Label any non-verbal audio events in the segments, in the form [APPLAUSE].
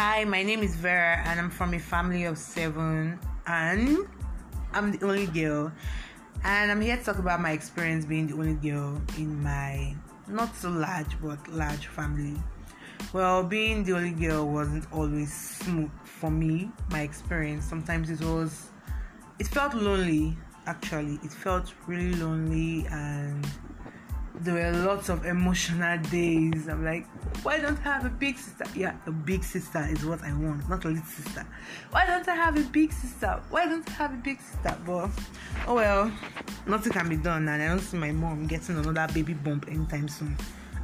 Hi, my name is Vera, and I'm from a family of seven, and I'm the only girl. And I'm here to talk about my experience being the only girl in my not so large but large family. Well, being the only girl wasn't always smooth for me. My experience sometimes it was, it felt lonely. Actually, it felt really lonely and there were lots of emotional days. I'm like, why don't I have a big sister? Yeah, a big sister is what I want, not a little sister. Why don't I have a big sister? Why don't I have a big sister? But oh well, nothing can be done, and I don't see my mom getting another baby bump anytime soon.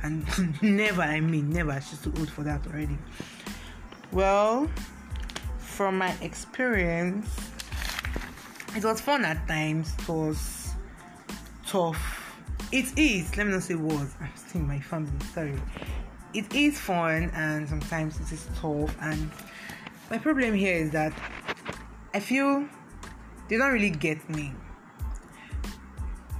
And [LAUGHS] never, I mean, never. She's too old for that already. Well, from my experience, it was fun at times. It was tough it is let me not say was [LAUGHS] i'm still my family sorry. It is fun and sometimes it is tough and my problem here is that i feel they don't really get me.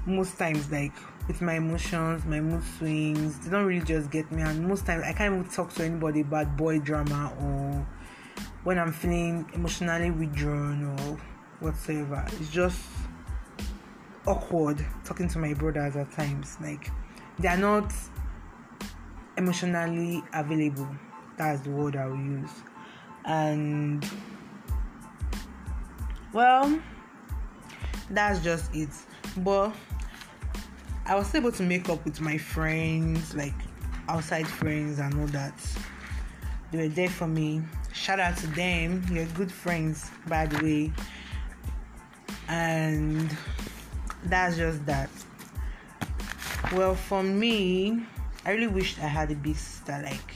Most times like with my emotions my mood swings they don't really just get me and most times i can't even talk to anybody about boy drama or when i'm feeling emotionally withdrawn or whatsoever. It's just awkward talking to my brothers at times. Like they are not emotionally available. That's the word I will use. And well, that's just it. But I was able to make up with my friends, like outside friends and all that. They were there for me. Shout out to them. You're good friends, by the way. And that's just that. Well, for me, I really wished I had a big sister. Like,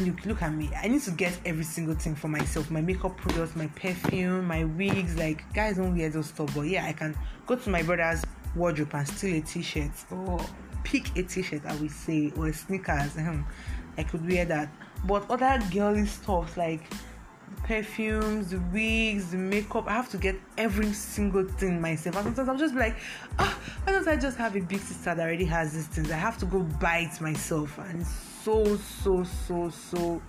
look, look at me. I need to get every single thing for myself. My makeup products, my perfume, my wigs. Like, guys don't wear those stuff, but yeah, I can go to my brother's wardrobe and steal a t-shirt or pick a t-shirt. I would say or sneakers. [LAUGHS] I could wear that. But other girly stuff like perfumes, the wigs, the makeup. I have to get every single thing myself. And sometimes I'll just like, oh, why don't I just have a big sister that already has these things? I have to go buy it myself. And it's so, so, so, so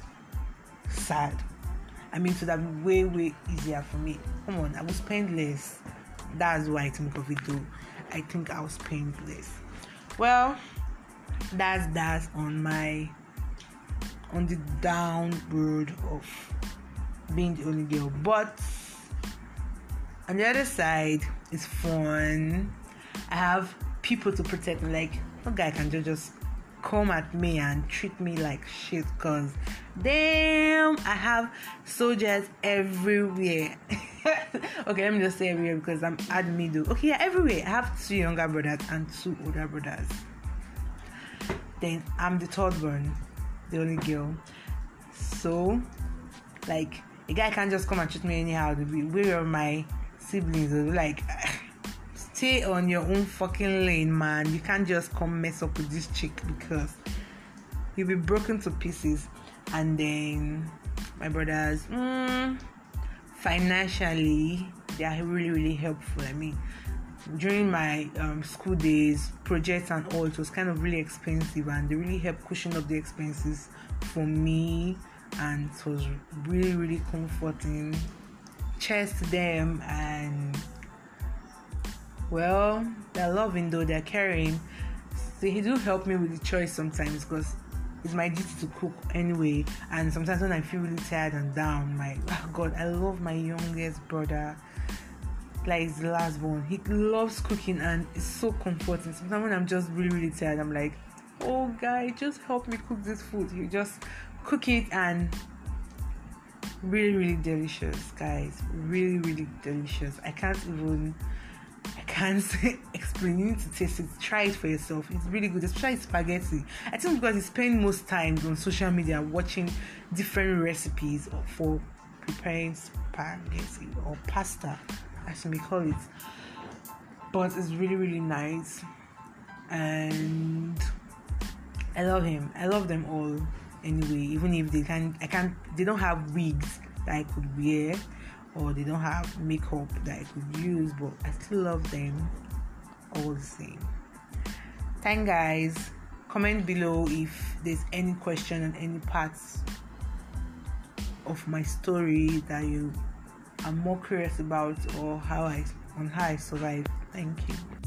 sad. I mean, so that way, way easier for me. Come on, I will spend less. That's why I think of it though. I think I'll spend less. Well, that's that on my on the down road of being the only girl. But on the other side, it's fun. I have people to protect me. Like, no guy can just come at me and treat me like shit because damn i have soldiers everywhere [LAUGHS] okay let me just say everywhere because i'm at middle okay yeah everywhere i have two younger brothers and two older brothers then i'm the third one the only girl so like a guy can't just come and treat me anyhow. We are my siblings. They'll be like, stay on your own fucking lane, man. You can't just come mess up with this chick because you'll be broken to pieces. And then my brothers, mm, financially, they are really, really helpful. I mean, during my um, school days, projects and all, it was kind of really expensive, and they really helped cushion up the expenses for me and it was really really comforting. Cheers to them and well they're loving though they're caring. So he do help me with the choice sometimes because it's my duty to cook anyway. And sometimes when i feel really tired and down my oh god i love my youngest brother. Like he's the last one he loves cooking and it's so comforting. Sometimes when i'm just really really tired i'm like oh guy just help me cook this food. You just cook it and really really delicious guys. Really really delicious. I can't even i can't [LAUGHS] explain. You need to taste it. Try it for yourself. It's really good. Especially spaghetti. I think because you spend most times on social media watching different recipes for preparing spaghetti or pasta as may call it. But it's really really nice. And i love him i love them all anyway even if they can i can't they don't have wigs that i could wear or they don't have makeup that i could use but i still love them all the same thank guys comment below if there's any question on any parts of my story that you are more curious about or how I on how I survived. Thank you.